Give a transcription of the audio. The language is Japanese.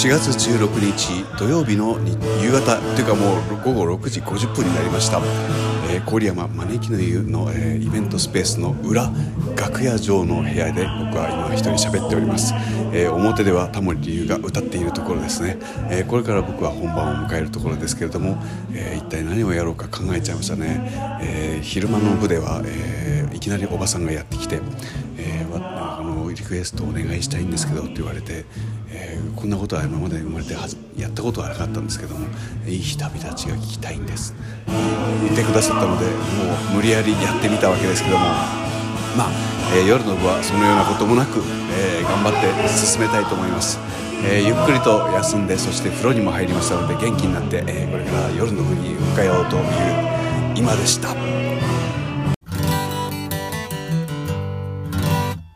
4月16日土曜日の夕方というかもう午後6時50分になりました、えー、郡山招きの湯の、えー、イベントスペースの裏楽屋上の部屋で僕は今一人喋っております、えー、表ではタモリ理由が歌っているところですね、えこれから僕は本番を迎えるところですけれども、え一体何をやろうか考えちゃいましたね、え昼間の部では、えいきなりおばさんがやってきて、えあのリクエストお願いしたいんですけどって言われて、えー、こんなことは今まで生まれてやったことはなかったんですけども「いい日旅立ち」が聞きたいんです言ってくださったのでもう無理やりやってみたわけですけどもまあ、えー、夜の部はそのようなこともなく、えー、頑張って進めたいと思います、えゆっくりと休んでそして風呂にも入りましたので元気になって、えこれから夜の部に向かようという今でした。